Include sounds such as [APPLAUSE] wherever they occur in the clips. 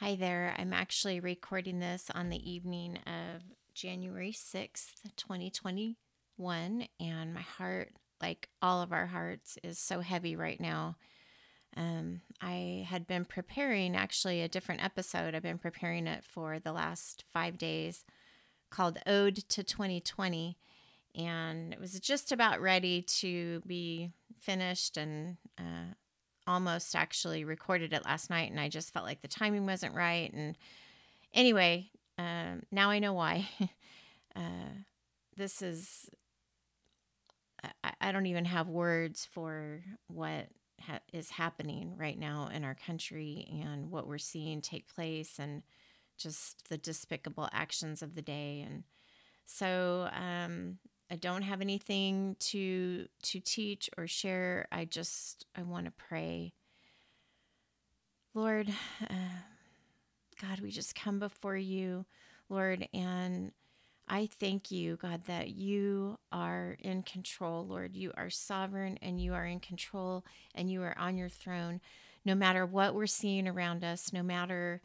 Hi there. I'm actually recording this on the evening of January 6th, 2021. And my heart, like all of our hearts, is so heavy right now. Um, I had been preparing actually a different episode. I've been preparing it for the last five days called Ode to 2020. And it was just about ready to be finished and uh, almost actually recorded it last night and I just felt like the timing wasn't right. And anyway, um, now I know why. [LAUGHS] uh, this is, I, I, don't even have words for what ha- is happening right now in our country and what we're seeing take place and just the despicable actions of the day. And so, um, I don't have anything to to teach or share. I just I want to pray. Lord, uh, God, we just come before you, Lord, and I thank you, God, that you are in control, Lord. You are sovereign and you are in control and you are on your throne. No matter what we're seeing around us, no matter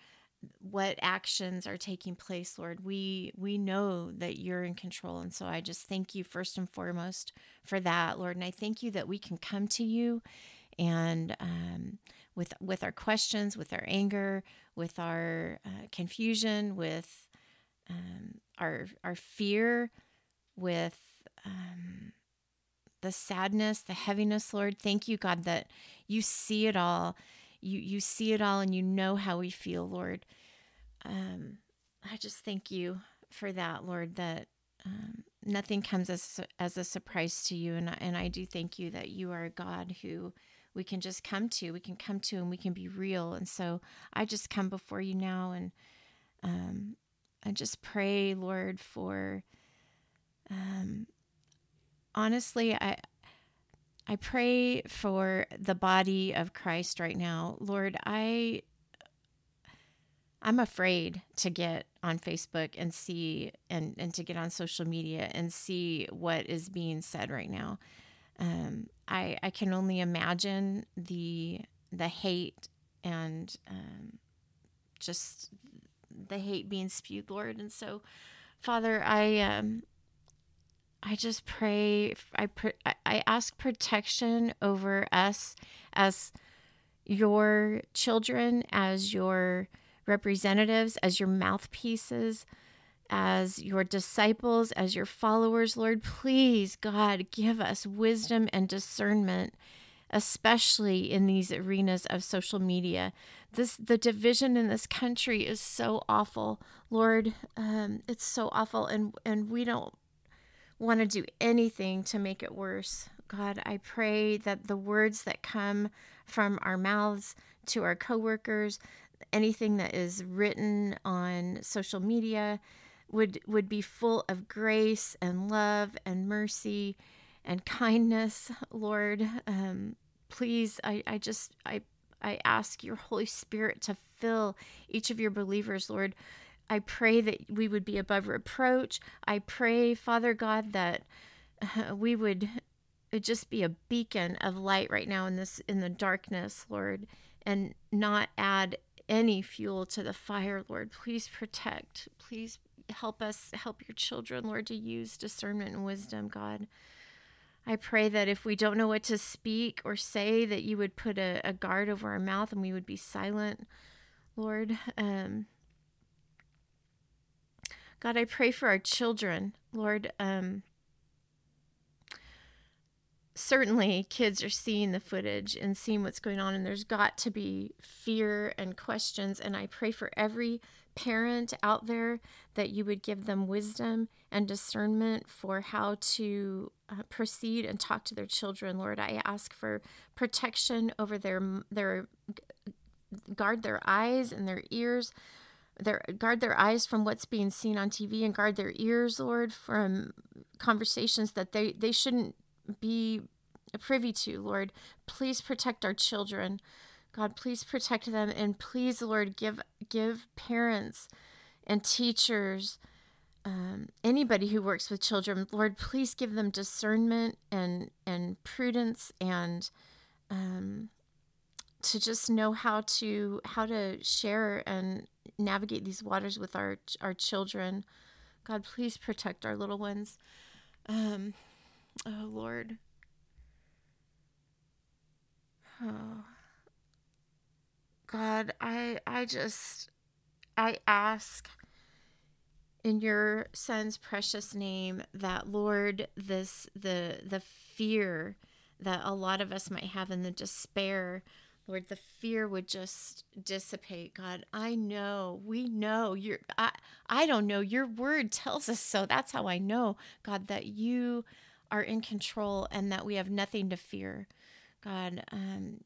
what actions are taking place lord. We we know that you're in control and so i just thank you first and foremost for that lord. And i thank you that we can come to you and um, with with our questions with our anger with our uh, confusion with um, our our fear with um, the sadness the heaviness lord. Thank you god that you see it all you you see it all and you know how we feel, Lord. Um, I just thank you for that, Lord. That um, nothing comes as as a surprise to you, and I, and I do thank you that you are a God who we can just come to. We can come to, and we can be real. And so I just come before you now, and um, I just pray, Lord, for. Um, honestly, I I pray for the body of Christ right now. Lord, I I'm afraid to get on Facebook and see and, and to get on social media and see what is being said right now. Um, I I can only imagine the the hate and um, just the hate being spewed, Lord. And so, Father, I um, I just pray. I I ask protection over us as your children, as your representatives, as your mouthpieces, as your disciples, as your followers. Lord, please, God, give us wisdom and discernment especially in these arenas of social media. This the division in this country is so awful, Lord. Um, it's so awful, and and we don't want to do anything to make it worse. God, I pray that the words that come from our mouths to our coworkers, anything that is written on social media would would be full of grace and love and mercy and kindness, [LAUGHS] Lord. Um, please, I, I just I I ask your Holy Spirit to fill each of your believers, Lord, I pray that we would be above reproach. I pray, Father God, that uh, we would just be a beacon of light right now in this in the darkness, Lord, and not add any fuel to the fire, Lord. Please protect. Please help us help your children, Lord, to use discernment and wisdom, God. I pray that if we don't know what to speak or say, that you would put a, a guard over our mouth and we would be silent, Lord. Um, God, I pray for our children, Lord. Um, certainly, kids are seeing the footage and seeing what's going on, and there's got to be fear and questions. And I pray for every parent out there that you would give them wisdom and discernment for how to uh, proceed and talk to their children. Lord, I ask for protection over their their guard their eyes and their ears their guard their eyes from what's being seen on TV and guard their ears, Lord, from conversations that they they shouldn't be privy to, Lord. Please protect our children. God, please protect them and please, Lord, give give parents and teachers um, anybody who works with children, Lord, please give them discernment and and prudence and um, to just know how to how to share and navigate these waters with our our children. God, please protect our little ones. Um, oh Lord. Oh. [SIGHS] God, I I just I ask in your son's precious name that Lord this the the fear that a lot of us might have in the despair Lord, the fear would just dissipate. God, I know, we know you're, I, I don't know, your word tells us so. That's how I know, God, that you are in control and that we have nothing to fear. God, um,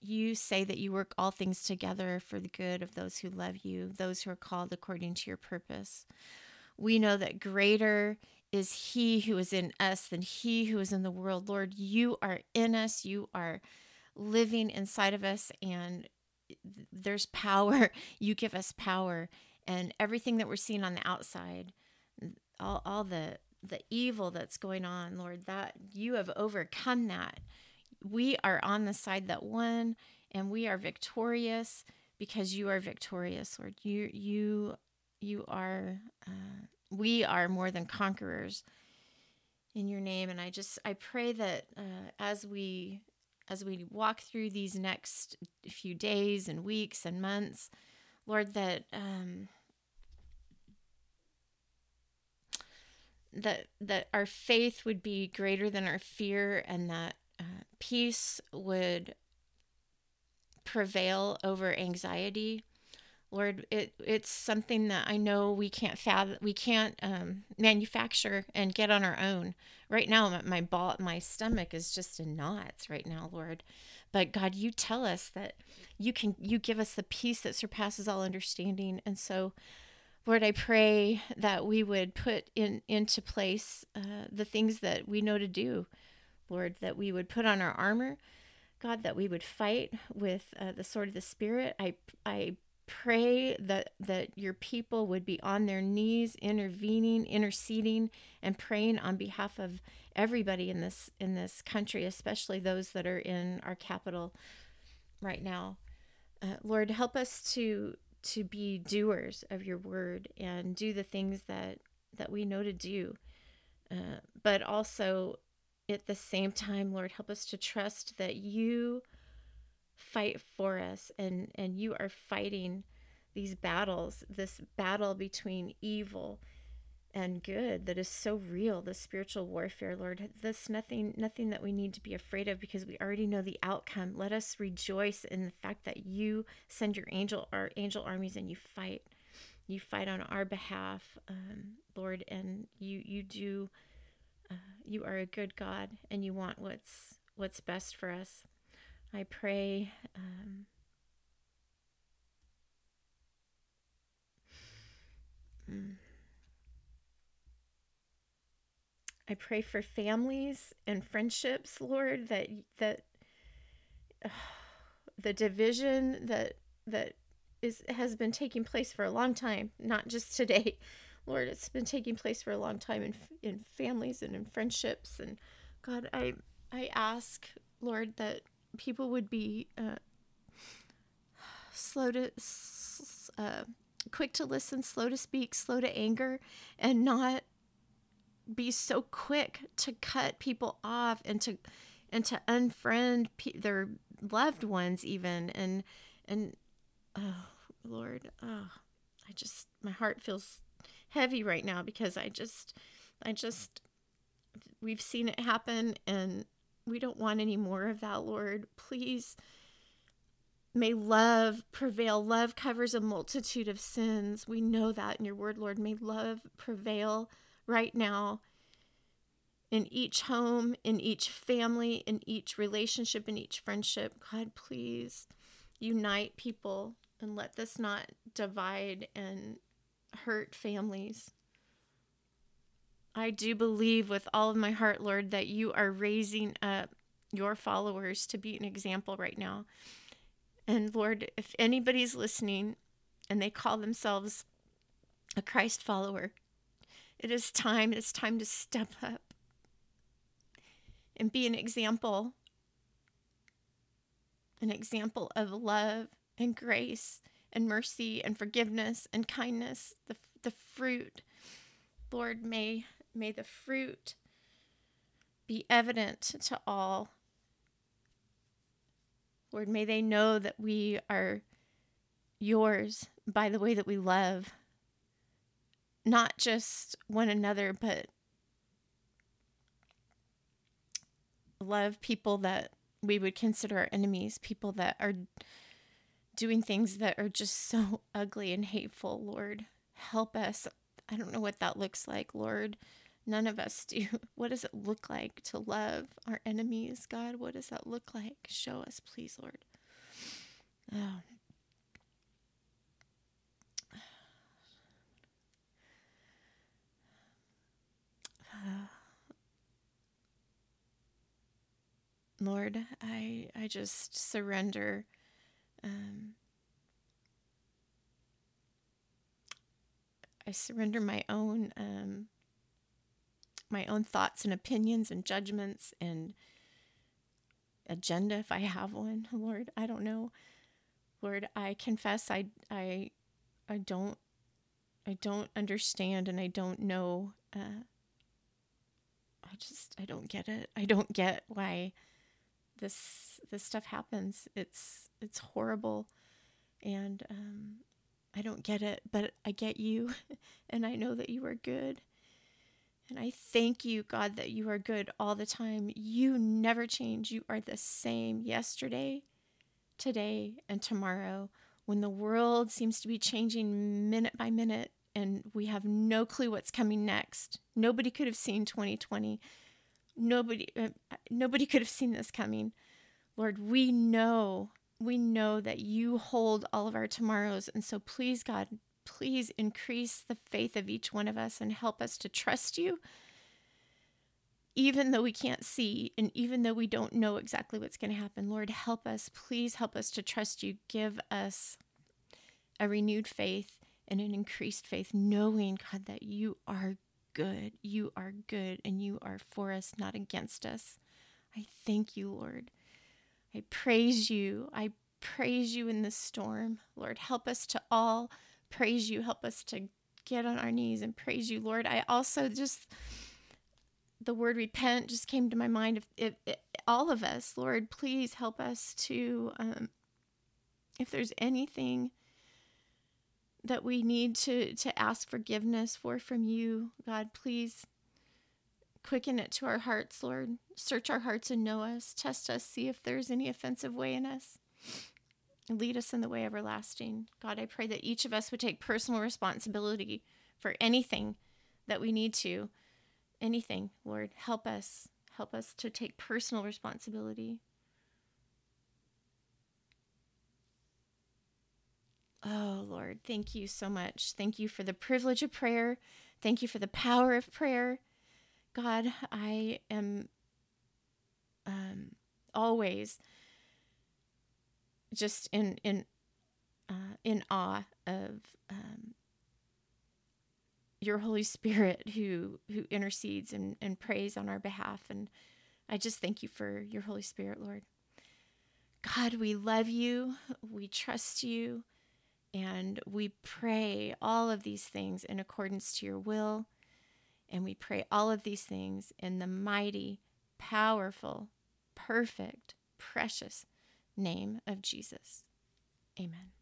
you say that you work all things together for the good of those who love you, those who are called according to your purpose. We know that greater is he who is in us than he who is in the world. Lord, you are in us. You are living inside of us and there's power. [LAUGHS] You give us power and everything that we're seeing on the outside all, all the the evil that's going on lord that you have overcome that. We are on the side that won and we are victorious because you are victorious lord. You you you are uh, we are more than conquerors in your name and i just i pray that uh, as we as we walk through these next few days and weeks and months, Lord, that um, that that our faith would be greater than our fear, and that uh, peace would prevail over anxiety. Lord, it it's something that I know we can't fathom, we can't um, manufacture and get on our own. Right now, my ball, my stomach is just in knots right now, Lord. But God, you tell us that you can you give us the peace that surpasses all understanding, and so. Lord, I pray that we would put in into place uh, the things that we know to do. Lord, that we would put on our armor, God, that we would fight with uh, the sword of the Spirit. I I pray that that your people would be on their knees intervening interceding and praying on behalf of everybody in this in this country especially those that are in our capital right now. Uh, lord help us to to be doers of your word and do the things that that we know to do. Uh, but also at the same time lord help us to trust that you fight for us and and you are fighting these battles this battle between evil and good that is so real the spiritual warfare lord. This nothing nothing that we need to be afraid of because we already know the outcome. Let us rejoice in the fact that you send your angel our angel armies and you fight. You fight on our behalf um, lord and you you do uh, you are a good god and you want what's what's best for us I pray um, mm. I pray for families and friendships, Lord, that that [SIGHS] the division that that is has been taking place for a long time, not just today. [LAUGHS] Lord, it's been taking place for a long time in in families and in friendships and God, I I ask, Lord, that people would be uh, slow to uh, quick to listen, slow to speak, slow to anger, and not be so quick to cut people off and to and to unfriend pe- their loved ones even. And and oh lord oh i just my heart feels heavy right now because i just i just we've seen it happen and we don't want any more of that, Lord. Please may love prevail. Love covers a multitude of sins. We know that in your word, Lord. May love prevail right now in each home, in each family, in each relationship, in each friendship. God, please unite people and let this not divide and hurt families. I do believe with all of my heart, Lord, that you are raising up your followers to be an example right now. And Lord, if anybody's listening and they call themselves a Christ follower, it is time, it's time to step up and be an example an example of love and grace and mercy and forgiveness and kindness, the, the fruit. Lord, may, may the fruit be evident to all. Lord, may they know that we are yours by the way that we love, not just one another, but love people that we would consider our enemies, people that are doing things that are just [LAUGHS] so ugly and hateful, Lord. Help us. I don't know what that looks like, Lord. None of us do. [LAUGHS] What does it look like to love our enemies, God? What does that look like? Show us, please, Lord. Oh. [SIGHS] Lord, I I just surrender. Um, I surrender my own um, my own thoughts and opinions and judgments and agenda if I have one. [LAUGHS] Lord, I don't know. Lord, I confess I I I don't I don't understand and I don't know. Uh, I just I don't get it. I don't get why this this stuff happens. It's it's horrible, and um, I don't get it, but I get you, [LAUGHS] and I know that you are good. And I thank you, God, that you are good all the time. You never change. You are the same yesterday, today, and tomorrow. When the world seems to be changing minute by minute and we have no clue what's coming next, nobody could have seen 2020 nobody uh, nobody could have seen this coming. Lord, we know we know that you hold all of our tomorrows and so please God, please increase the faith of each one of us and help us to trust you even though we can't see and even though we don't know exactly what's going to happen. Lord, help us. Please help us to trust you. Give us a renewed faith and an increased faith, knowing, God, that you are good. You are good and you are for us, not against us. I thank you, Lord. I praise you. I praise you in this storm. Lord, help us to all praise you. Help us to get on our knees and praise you, Lord. I also just, the word repent just came to my mind. If, if, if all of us, Lord, please help us to, um, if there's anything that we need to to ask forgiveness for from you god please quicken it to our hearts lord search our hearts and know us test us see if there's any offensive way in us lead us in the way everlasting god i pray that each of us would take personal responsibility for anything that we need to anything lord help us help us to take personal responsibility Oh, Lord, thank you so much. Thank you for the privilege of prayer. Thank you for the power of prayer. God, I am um, always just in in uh, in awe of um, your Holy Spirit who who intercedes and, and prays on our behalf. And I just thank you for your Holy Spirit, Lord. God, we love you. We trust you. And we pray all of these things in accordance to your will. And we pray all of these things in the mighty, powerful, perfect, precious name of Jesus. Amen.